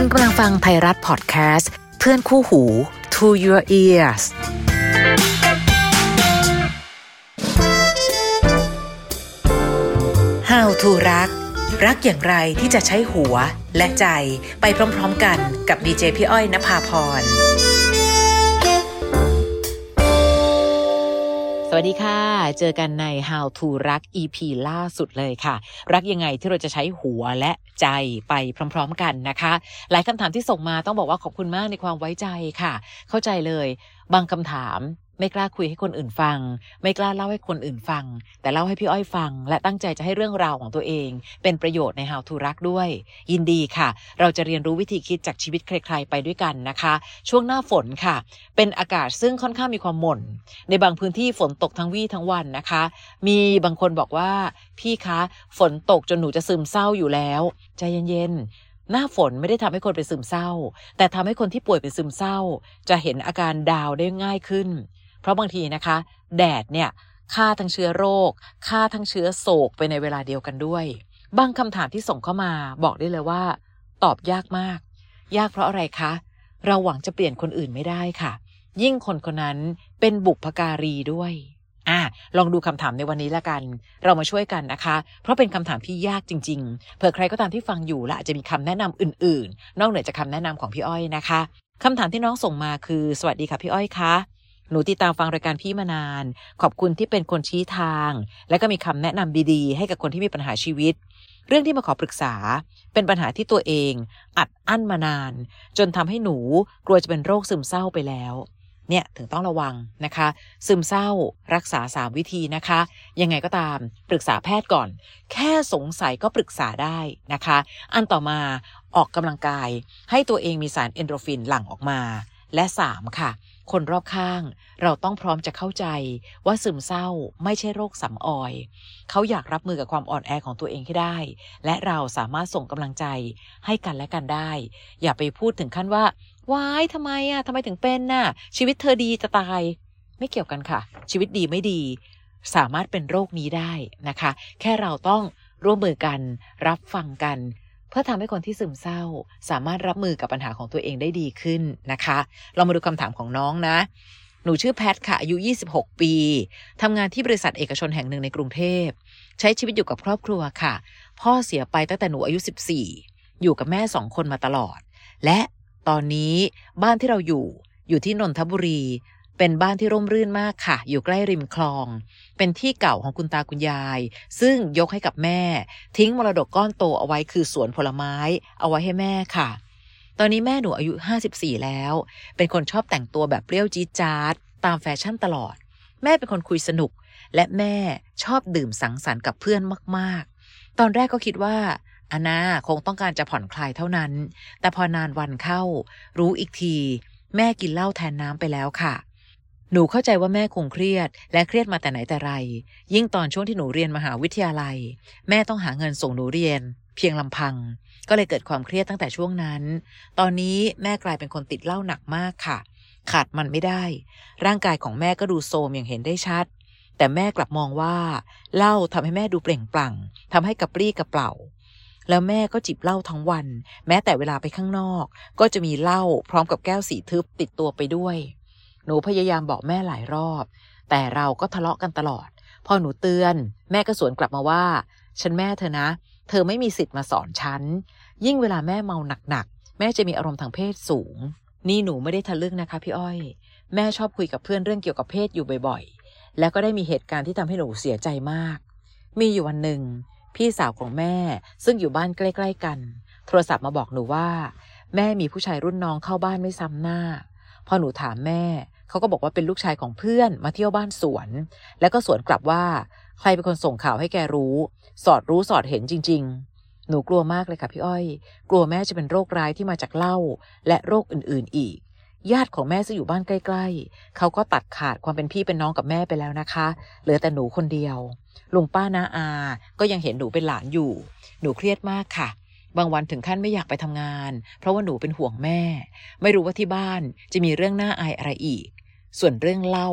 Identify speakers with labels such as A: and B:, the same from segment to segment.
A: คุณกำลังฟังไทยรัฐพอดแคสต์เพื่อนคู่หู To Your Ears How to รัก รักอย่างไรที่จะใช้หัวและใจไปพร้อมๆกันกับดีเจพี่อ้อยนภาพร สวัสดีค่ะ เจอกันใน How to รัก EP ล่าสุดเลยค่ะ รักยังไงที่เราจะใช้หัวและ ใจไปพร้อมๆกันนะคะ หลายคำถามที่ส่งมาต้องบอกว่าขอบคุณมากในความไว้ใจค่ะ เข้าใจเลย บางคำถาม ไม่กล้าคุยให้คนอื่นฟัง ไม่กล้าเล่าให้คนอื่นฟัง แต่เล่าให้พี่อ้อยฟัง และตั้งใจจะให้เรื่องราวของตัวเอง เป็นประโยชน์ใน How to รักด้วย ยินดีค่ะ เราจะเรียนรู้วิธีคิดจากชีวิตใครๆไปด้วยกันนะคะ ช่วงหน้าฝนค่ะ เป็นอากาศซึ่งค่อนข้างมีความหม่น ในบางพื้นที่ฝนตกทั้งวี่ทั้งวันนะคะ มีบางคนบอกว่าพี่คะฝนตกจนหนูจะซึมเศร้าอยู่แล้วใจเย็นๆหน้าฝนไม่ได้ทำให้คนเป็นซึมเศร้า แต่ทำให้คนที่ป่วยเป็นซึมเศร้า จะเห็นอาการดาวได้ง่ายขึ้น ราะบางทีนะคะ แดดเนี่ยฆ่าทั้งเชื้อโรคฆ่าทั้งเชื้อโศกไปในเวลาเดียวกันด้วย บางคำถามที่ส่งเข้ามาบอกได้เลยว่า ตอบยากมาก ยากเพราะอะไรคะ เราหวังจะเปลี่ยนคนอื่นไม่ได้ค่ะ ยิ่งคนคนนั้นเป็นบุพการีด้วยอะลองดูคำถามในวันนี้ละกัน เรามาช่วยกันนะคะ เพราะเป็นคำถามที่ยากจริง ๆ เผื่อใครก็ตามที่ฟังอยู่และอาจจะมีคำแนะนำอื่น ๆ นอกเหนือจากคำแนะนำของพี่อ้อยนะคะคำถามที่น้องส่งมาคือ สวัสดีค่ะพี่อ้อยคะ หนูติดตามฟังรายการพี่มานาน ขอบคุณที่เป็นคนชี้ทาง และก็มีคำแนะนำดีๆ ให้กับคนที่มีปัญหาชีวิต เรื่องที่มาขอปรึกษา เป็นปัญหาที่ตัวเอง อัดอั้นมานาน จนทำให้หนูกลัวจะเป็นโรคซึมเศร้าไปแล้ว เนี่ยถึงต้องระวังนะคะ ซึมเศร้า รักษา3วิธีนะคะ ยังไงก็ตามปรึกษาแพทย์ก่อน แค่สงสัยก็ปรึกษาได้นะคะ อันต่อมาออกกำลังกาย ให้ตัวเองมีสารเอนโดรฟินหลั่งออกมา และ 3 ค่ะ คนรอบข้างเราต้องพร้อมจะเข้าใจว่าซึมเศร้าไม่ใช่โรคสำออย เขาอยากรับมือกับความอ่อนแอของตัวเองให้ได้ และเราสามารถส่งกำลังใจให้กันและกันได้ อย่าไปพูดถึงขั้นว่าวายทำไมอะทำไมถึงเป็นน่ะ ชีวิตเธอดีจะตาย ไม่เกี่ยวกันค่ะ ชีวิตดีไม่ดี สามารถเป็นโรคนี้ได้นะคะ แค่เราต้องร่วมมือกัน รับฟังกัน เพื่อทำให้คนที่ซึมเศร้า สามารถรับมือกับปัญหาของตัวเองได้ดีขึ้นนะคะเรามาดูคำถามของน้องนะ หนูชื่อแพทค่ะอายุ 26 ปีทำงานที่บริษัทเอกชนแห่งหนึ่งในกรุงเทพ ใช้ชีวิตอยู่กับครอบครัวค่ะ พ่อเสียไปตั้งแต่หนูอายุ 14 อยู่กับแม่สองคนมาตลอด และตอนนี้บ้านที่เราอยู่อยู่ที่นนทบุรี เป็นบ้านที่ร่มรื่นมากค่ะ อยู่ใกล้ริมคลอง เป็นที่เก่าของคุณตาคุณยาย ซึ่งยกให้กับแม่ ทิ้งมรดกก้อนโตเอาไว้คือสวนผลไม้ เอาไว้ให้แม่ค่ะ ตอนนี้แม่หนูอายุ 54 แล้ว เป็นคนชอบแต่งตัวแบบเปรี้ยวจี๊ดจ๊าดตามแฟชั่นตลอด แม่เป็นคนคุยสนุก และแม่ชอบดื่มสังสรรค์กับเพื่อนมากๆ ตอนแรกก็คิดว่าอานาคงต้องการจะผ่อนคลายเท่านั้น แต่พอนานวันเข้า รู้อีกที แม่กินเหล้าแทนน้ำไปแล้วค่ะ หนูเข้าใจว่าแม่คงเครียด และเครียดมาแต่ไหนแต่ไร ยิ่งตอนช่วงที่หนูเรียนมหาวิทยาลัย แม่ต้องหาเงินส่งหนูเรียน เพียงลำพัง ก็เลยเกิดความเครียดตั้งแต่ช่วงนั้น ตอนนี้แม่กลายเป็นคนติดเหล้าหนักมากค่ะ ขาดมันไม่ได้ ร่างกายของแม่ก็ดูโทมอย่างเห็นได้ชัด แต่แม่กลับมองว่าเหล้าทำให้แม่ดูเปล่งปลั่งทำให้กระปรี้กระเปล่าแล้วแม่ก็จิบเหล้าทั้งวัน แม้แต่เวลาไปข้างนอก ก็จะมีเหล้าพร้อมกับแก้วสีทึบติดตัวไปด้วย หนูพยายามบอกแม่หลายรอบ แต่เราก็ทะเลาะกันตลอด พอหนูเตือน แม่ก็สวนกลับมาว่า ฉันแม่เธอนะ เธอไม่มีสิทธิ์มาสอนฉัน ยิ่งเวลาแม่เมาหนักๆ แม่จะมีอารมณ์ทางเพศสูง นี่หนูไม่ได้ทะลึ่งนะคะพี่อ้อย แม่ชอบคุยกับเพื่อนเรื่องเกี่ยวกับเพศอยู่บ่อยๆ แล้วก็ได้มีเหตุการณ์ที่ทำให้หนูเสียใจมาก มีอยู่วันหนึ่งพี่สาวของแม่ซึ่งอยู่บ้านใกล้ ๆ กัน โทรศัพท์มาบอกหนูว่า แม่มีผู้ชายรุ่นน้องเข้าบ้านไม่ซ้ำหน้า พอหนูถามแม่ เขาก็บอกว่าเป็นลูกชายของเพื่อนมาเที่ยวบ้านสวน แล้วก็สวนกลับว่า ใครเป็นคนส่งข่าวให้แกรู้ สอดรู้สอดเห็นจริง ๆ หนูกลัวมากเลยค่ะพี่อ้อย กลัวแม่จะเป็นโรคร้ายที่มาจากเหล้าและโรคอื่นๆอีก ญาติของแม่ซึ่งอยู่บ้านใกล้ ๆ เขาก็ตัดขาดความเป็นพี่เป็นน้องกับแม่ไปแล้วนะคะ เหลือแต่หนูคนเดียวลุงป้านาอา ก็ยังเห็นหนูเป็นหลานอยู่ หนูเครียดมากค่ะบางวันถึงขั้นไม่อยากไปทำงาน เพราะว่าหนูเป็นห่วงแม่ ไม่รู้ว่าที่บ้านจะมีเรื่องน่าอายอะไรอีก ส่วนเรื่องเหล้า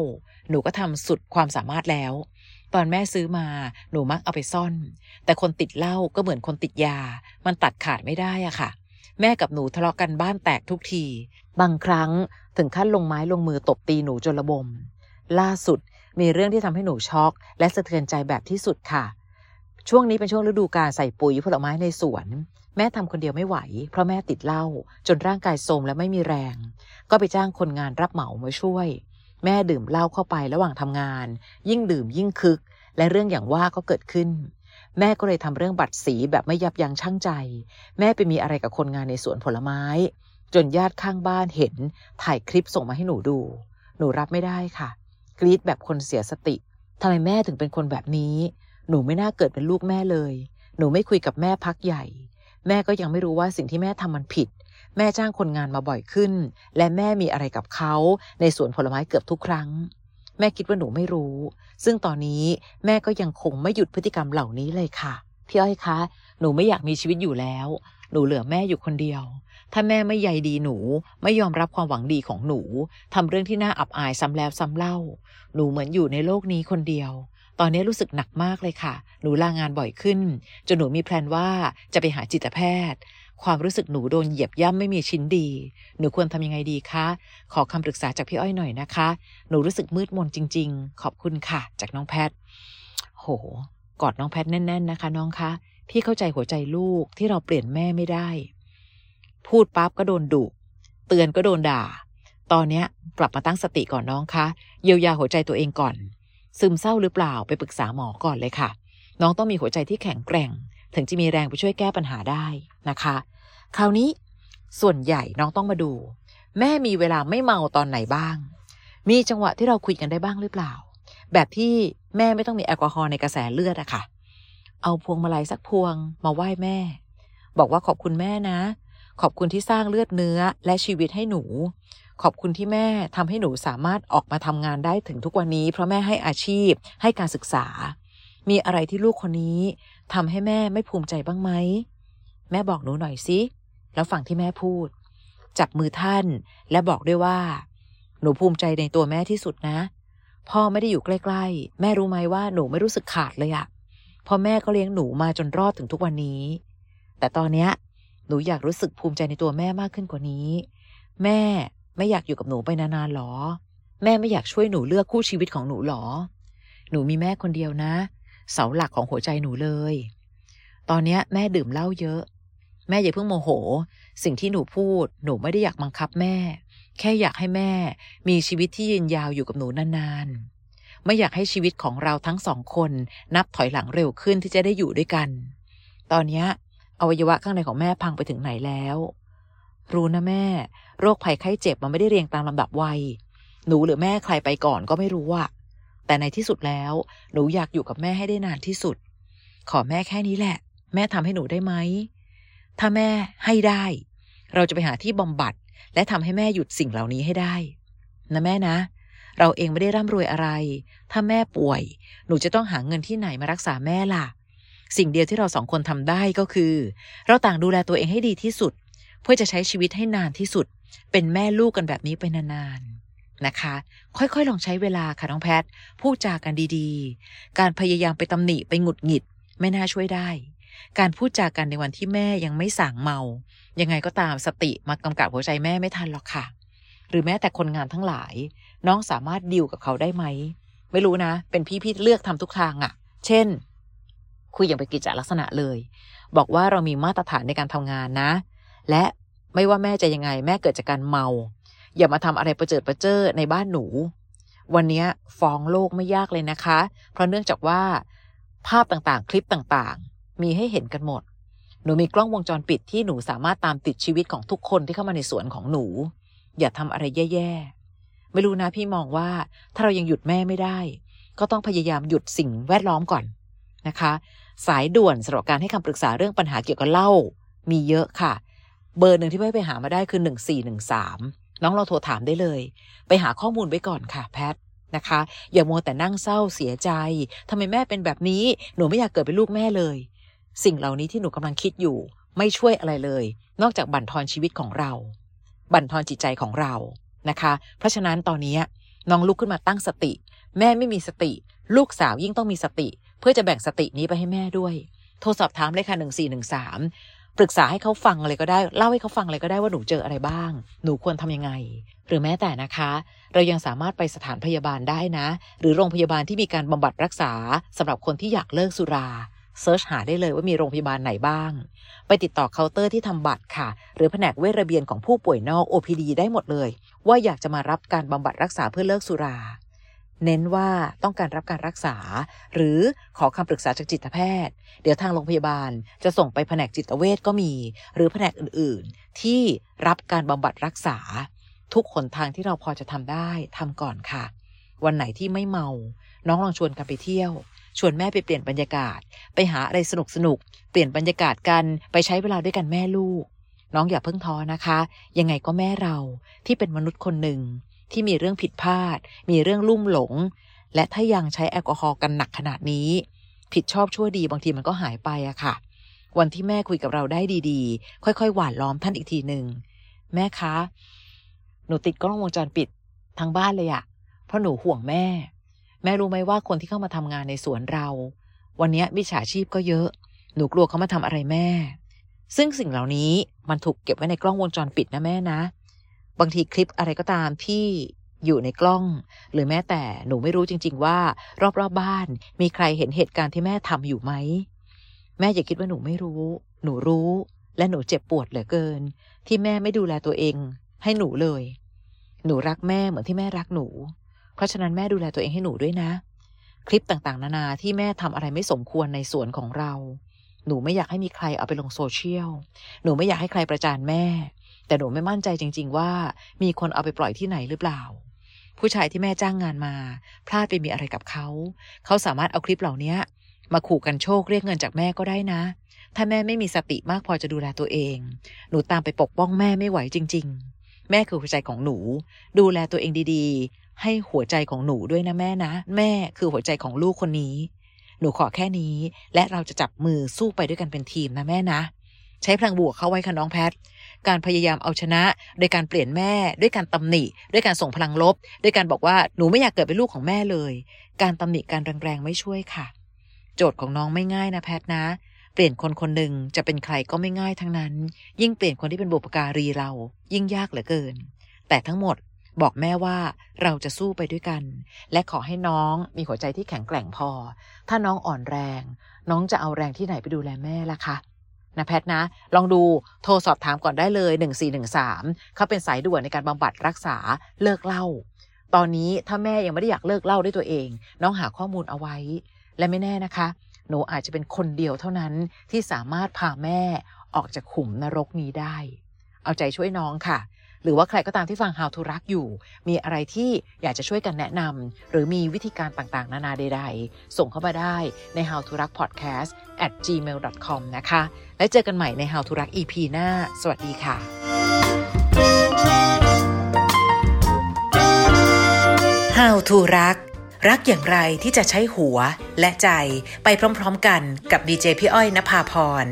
A: หนูก็ทำสุดความสามารถแล้ว ตอนแม่ซื้อมาหนูมักเอาไปซ่อน แต่คนติดเหล้าก็เหมือนคนติดยา มันตัดขาดไม่ได้อะค่ะ แม่กับหนูทะเลาะกันบ้านแตกทุกที บางครั้งถึงขั้นลงไม้ลงมือตบตีหนูจนระบม ล่าสุดมีเรื่องที่ทำให้หนูช็อก และสะเทือนใจแบบที่สุดค่ะ ช่วงนี้เป็นช่วงฤดูการใส่ปุ๋ยผลไม้ในสวน ทำคนเดียวไม่ไหว เพราะแม่ติดเหล้าจนร่างกายโทรมและไม่มีแรง ก็ไปจ้างคนงานรับเหมามาช่วย แม่ดื่มเหล้าเข้าไประหว่างทำงาน ยิ่งดื่มยิ่งคึก และเรื่องอย่างว่าก็เกิดขึ้น แม่ก็เลยทำเรื่องบัตรสีแบบไม่ยับยั้งชั่งใจ แม่ไปมีอะไรกับคนงานในสวนผลไม้ จนญาติข้างบ้านเห็นถ่ายคลิปส่งมาให้หนูดู หนูรับไม่ได้ค่ะ กรีดแบบคนเสียสติทำไมแม่ถึงเป็นคนแบบนี้ หนูไม่น่าเกิดเป็นลูกแม่เลย หนูไม่คุยกับแม่พักใหญ่ แม่ก็ยังไม่รู้ว่าสิ่งที่แม่ทำมันผิดแม่จ้างคนงานมาบ่อยขึ้น และแม่มีอะไรกับเขาในสวนผลไม้เกือบทุกครั้ง แม่คิดว่าหนูไม่รู้ ซึ่งตอนนี้แม่ก็ยังคงไม่หยุดพฤติกรรมเหล่านี้เลยค่ะพี่อ้อยคะ หนูไม่อยากมีชีวิตอยู่แล้ว หนูเหลือแม่อยู่คนเดียว ถ้าแม่ไม่ใยดีหนูไม่ยอมรับความหวังดีของหนูทำเรื่องที่น่าอับอายซ้ำแล้วซ้ำเล่า หนูเหมือนอยู่ในโลกนี้คนเดียว ตอนนี้รู้สึกหนักมากเลยค่ะ หนูลางานบ่อยขึ้น จนหนูมีแพลนว่าจะไปหาจิตแพทย์ ความรู้สึกหนูโดนเหยียบย่ำไม่มีชิ้นดี หนูควรทำยังไงดีคะ ขอคำปรึกษาจากพี่อ้อยหน่อยนะคะ หนูรู้สึกมืดมนจริง ๆ ขอบคุณค่ะ จากน้องแพท โห กอดน้องแพทแน่น ๆ นะคะ น้องคะ พี่เข้าใจหัวใจลูกที่เราเปลี่ยนแม่ไม่ได้ พูดปั๊บก็โดนดุ เตือนก็โดนด่า ตอนนี้กลับมาตั้งสติก่อนน้องคะ เยียวยาหัวใจตัวเองก่อน เศร้าหรือเปล่าไปปรึกษาหมอก่อนเลยค่ะ น้องต้องมีหัวใจที่แข็งแกร่ง ถึงจะมีแรงไปช่วยแก้ปัญหาได้นะคะ คราวนี้ส่วนใหญ่น้องต้องมาดู แม่มีเวลาไม่เมาตอนไหนบ้าง มีจังหวะที่เราคุยกันได้บ้างหรือเปล่า แบบที่แม่ไม่ต้องมีแอลกอฮอล์ในกระแสเลือดอะค่ะ เอาพวงมาลัยสักพวงมาไหว้แม่ บอกว่าขอบคุณแม่นะ ขอบคุณที่สร้างเลือดเนื้อและชีวิตให้หนู ขอบคุณที่แม่ทำให้หนูสามารถออกมาทำงานได้ถึงทุกวันนี้ เพราะแม่ให้อาชีพ ให้การศึกษา มีอะไรที่ลูกคนนี้ทำให้แม่ไม่ภูมิใจบ้างไหม แม่บอกหนูหน่อยสิแล้วฟังที่แม่พูด จับมือท่านและบอกด้วยว่า หนูภูมิใจในตัวแม่ที่สุดนะ พ่อไม่ได้อยู่ใกล้ ๆ แม่รู้ไหมว่าหนูไม่รู้สึกขาดเลยอะเพราะแม่ก็เลี้ยงหนูมาจนรอดถึงทุกวันนี้ แต่ตอนเนี้ยหนูอยากรู้สึกภูมิใจในตัวแม่มากขึ้นกว่านี้ แม่ ไม่อยากอยู่กับหนูไปนานๆหรอ แม่ไม่อยากช่วยหนูเลือกคู่ชีวิตของหนูหรอ หนูมีแม่คนเดียวนะ เสาหลักของหัวใจหนูเลย ตอนนี้แม่ดื่มเหล้าเยอะ แม่อย่าเพิ่งโมโห สิ่งที่หนูพูด หนูไม่ได้อยากบังคับแม่ แค่อยากให้แม่ มีชีวิตที่ยืนยาวอยู่กับหนูนานๆ ไม่อยากให้ชีวิตของเราทั้งสองคนนับถอยหลังเร็วขึ้นที่จะได้อยู่ด้วยกัน ตอนนี้อวัยวะข้างในของแม่พังไปถึงไหนแล้ว รู้นะแม่ โรคภัยไข้เจ็บมันไม่ได้เรียงตามลำดับวัย หนูหรือแม่ใครไปก่อนก็ไม่รู้อะแต่ในที่สุดแล้ว หนูอยากอยู่กับแม่ให้ได้นานที่สุด ขอแม่แค่นี้แหละ แม่ทำให้หนูได้ไหม ถ้าแม่ให้ได้ เราจะไปหาที่บำบัด และทำให้แม่หยุดสิ่งเหล่านี้ให้ได้ นะแม่นะ เราเองไม่ได้ร่ำรวยอะไร ถ้าแม่ป่วย หนูจะต้องหาเงินที่ไหนมารักษาแม่ล่ะ สิ่งเดียวที่เราสองคนทำได้ก็คือ เราต่างดูแลตัวเองให้ดีที่สุด เพื่อจะใช้ชีวิตให้นานที่สุด เป็นแม่ลูกกันแบบนี้ไปนานๆนะคะ ค่อยๆ ลองใช้เวลาค่ะน้องแพทพูดจากันดีๆ การพยายามไปตำหนิไปหงุดหงิด ไม่น่าช่วยได้ การพูดจากันในวันที่แม่ยังไม่สั่งเมา ยังไงก็ตามสติมากำกับหัวใจแม่ไม่ทันหรอกค่ะ หรือแม้แต่คนงานทั้งหลาย น้องสามารถดิวกับเขาได้ไหมไม่รู้นะ เป็นพี่พี่เลือกทำทุกทางอะ่ะ เช่น คุยอย่างเป็นกิจลักษณะเลย บอกว่าเรามีมาตรฐานในการทำงานนะ และไม่ว่าแม่จะยังไงแม่เกิดจากการเมาอย่ามาทำอะไรประเจิดประเจิอในบ้านหนู วันนี้ฟ้องโลกไม่ยากเลยนะคะ เพราะเนื่องจากว่า ภาพต่างๆ คลิปต่างๆ มีให้เห็นกันหมด หนูมีกล้องวงจรปิดที่หนูสามารถตามติดชีวิตของทุกคนที่เข้ามาในสวนของหนู อย่าทำอะไรแย่ๆ ไม่รู้นะพี่มองว่าถ้าเรายังหยุดแม่ไม่ได้ ก็ต้องพยายามหยุดสิ่งแวดล้อมก่อนนะคะ สายด่วนสำหรับการให้คำปรึกษาเรื่องปัญหาเกี่ยวกับเหล้ามีเยอะค่ะ เบอร์หนึ่งที่ไม่ไปหามาได้คือหนึ่งสี่หนึ่งสามน้องเราโทรถามได้เลย ไปหาข้อมูลไว้ก่อนค่ะแพทนะคะ อย่ามัวแต่นั่งเศร้าเสียใจทำไมแม่เป็นแบบนี้หนูไม่อยากเกิดเป็นลูกแม่เลย สิ่งเหล่านี้ที่หนูกำลังคิดอยู่ไม่ช่วยอะไรเลย นอกจากบั่นทอนชีวิตของเรา บั่นทอนจิตใจของเรานะคะ เพราะฉะนั้นตอนนี้น้องลุกขึ้นมาตั้งสติ แม่ไม่มีสติ ลูกสาวยิ่งต้องมีสติ เพื่อจะแบ่งสตินี้ไปให้แม่ด้วย โทรสอบถามเลยค่ะหนึ่งสี่หนึ่งสาม ปรึกษาให้เขาฟังอะไรก็ได้ เล่าให้เขาฟังอะไรก็ได้ว่าหนูเจออะไรบ้าง หนูควรทำยังไง หรือแม้แต่นะคะ เรายังสามารถไปสถานพยาบาลได้นะ หรือโรงพยาบาลที่มีการบำบัดรักษาสำหรับคนที่อยากเลิกสุรา search หาได้เลยว่ามีโรงพยาบาลไหนบ้าง ไปติดต่อเคาน์เตอร์ที่ทำบัตรค่ะ หรือแผนกเวชระเบียนของผู้ป่วยนอก OPD ได้หมดเลย ว่าอยากจะมารับการบำบัดรักษาเพื่อเลิกสุรา เน้นว่าต้องการรับการรักษา หรือขอคำปรึกษาจากจิตแพทย์ เดี๋ยวทางโรงพยาบาลจะส่งไปแผนกจิตเวชก็มี หรือแผนกอื่นๆ ที่รับการบำบัดรักษา ทุกหนทางที่เราพอจะทำได้ทำก่อนค่ะ วันไหนที่ไม่เมา น้องลองชวนกันไปเที่ยว ชวนแม่ไปเปลี่ยนบรรยากาศ ไปหาอะไรสนุกสนุกเปลี่ยนบรรยากาศกันไปใช้เวลาด้วยกันแม่ลูก น้องอย่าเพิ่งท้อนะคะ ยังไงก็แม่เราที่เป็นมนุษย์คนหนึ่ง ที่มีเรื่องผิดพลาด มีเรื่องลุ่มหลง และถ้ายังใช้แอลกอฮอล์กันหนักขนาดนี้ ผิดชอบชั่วดีบางทีมันก็หายไปอะค่ะ วันที่แม่คุยกับเราได้ดีๆ ค่อยๆ หวานล้อมท่านอีกทีหนึ่งแม่คะหนูติดกล้องวงจรปิดทั้งบ้านเลยอะเพราะหนูห่วงแม่ แม่รู้ไหมว่าคนที่เข้ามาทำงานในสวนเรา วันนี้มิจฉาชีพก็เยอะ หนูกลัวเขามาทำอะไรแม่ ซึ่งสิ่งเหล่านี้มันถูกเก็บไว้ในกล้องวงจรปิดนะแม่นะ บางทีคลิปอะไรก็ตามที่อยู่ในกล้อง หรือแม้แต่หนูไม่รู้จริง ๆ ว่า รอบๆบบ้าน มีใครเห็นเหตุการณ์ที่แม่ทำอยู่ไหม แม่อย่าคิดว่าหนูไม่รู้ หนูรู้ และหนูเจ็บปวดเหลือเกิน ที่แม่ไม่ดูแลตัวเอง ให้หนูเลย หนูรักแม่เหมือนที่แม่รักหนู เพราะฉะนั้นแม่ดูแลตัวเองให้หนูด้วยนะ คลิปต่างๆ นานาที่แม่ทำอะไรไม่สมควรในสวนของเรา หนูไม่อยากให้มีใครเอาไปลงโซเชียล หนูไม่อยากให้ใครประจานแม่ แต่หนูไม่มั่นใจจริง ๆ ว่ามีคนเอาไปปล่อยที่ไหนหรือเปล่า ผู้ชายที่แม่จ้างงานมา พลาดไปมีอะไรกับเขา เขาสามารถเอาคลิปเหล่านี้มาขู่กันโชคเรียกเงินจากแม่ก็ได้นะ ถ้าแม่ไม่มีสติมากพอจะดูแลตัวเอง หนูตามไปปกป้องแม่ไม่ไหวจริง ๆ แม่คือหัวใจของหนู ดูแลตัวเองดีๆ ให้หัวใจของหนูด้วยนะแม่นะ แม่คือหัวใจของลูกคนนี้ หนูขอแค่นี้ และเราจะจับมือสู้ไปด้วยกันเป็นทีมนะแม่นะ ใช้พลังบวกเข้าไว้ค่ะน้องแพท การพยายามเอาชนะ โดยการเปลี่ยนแม่ด้วยการตำหนิด้วยการส่งพลังลบ ด้วยการบอกว่าหนูไม่อยากเกิดเป็นลูกของแม่เลย การตำหนิการแรงๆไม่ช่วยค่ะ โจทย์ของน้องไม่ง่ายนะแพทนะ เปลี่ยนคนคนหนึ่งจะเป็นใครก็ไม่ง่ายทั้งนั้น ยิ่งเปลี่ยนคนที่เป็นบุปการีเรา ยิ่งยากเหลือเกิน แต่ทั้งหมดบอกแม่ว่าเราจะสู้ไปด้วยกัน และขอให้น้องมีหัวใจที่แข็งแกร่งพอ ถ้าน้องอ่อนแรง น้องจะเอาแรงที่ไหนไปดูแลแม่ล่ะคะ นะแพทนะ ลองดูโทรสอบถามก่อนได้เลย 1413 เขาเป็นสายด่วนในการบำบัดรักษาเลิกเล่า ตอนนี้ถ้าแม่ยังไม่ได้อยากเลิกเล่าด้วยตัวเอง น้องหาข้อมูลเอาไว้ และไม่แน่นะคะ หนูอาจจะเป็นคนเดียวเท่านั้นที่สามารถพาแม่ออกจากขุมนรกนี้ได้ เอาใจช่วยน้องค่ะ หรือว่าใครก็ตามที่ฟัง How to รักอยู่ มีอะไรที่อยากจะช่วยกันแนะนำหรือมีวิธีการต่างๆ นานาใด ๆ ส่งเข้ามาได้ใน How to รัก podcast at gmail.com นะคะ และเจอกันใหม่ใน How to รัก EP หน้า สวัสดีค่ะ
B: How to รัก รักอย่างไรที่จะใช้หัวและใจไปพร้อมๆกันกับดีเจพี่อ้อยนภาพร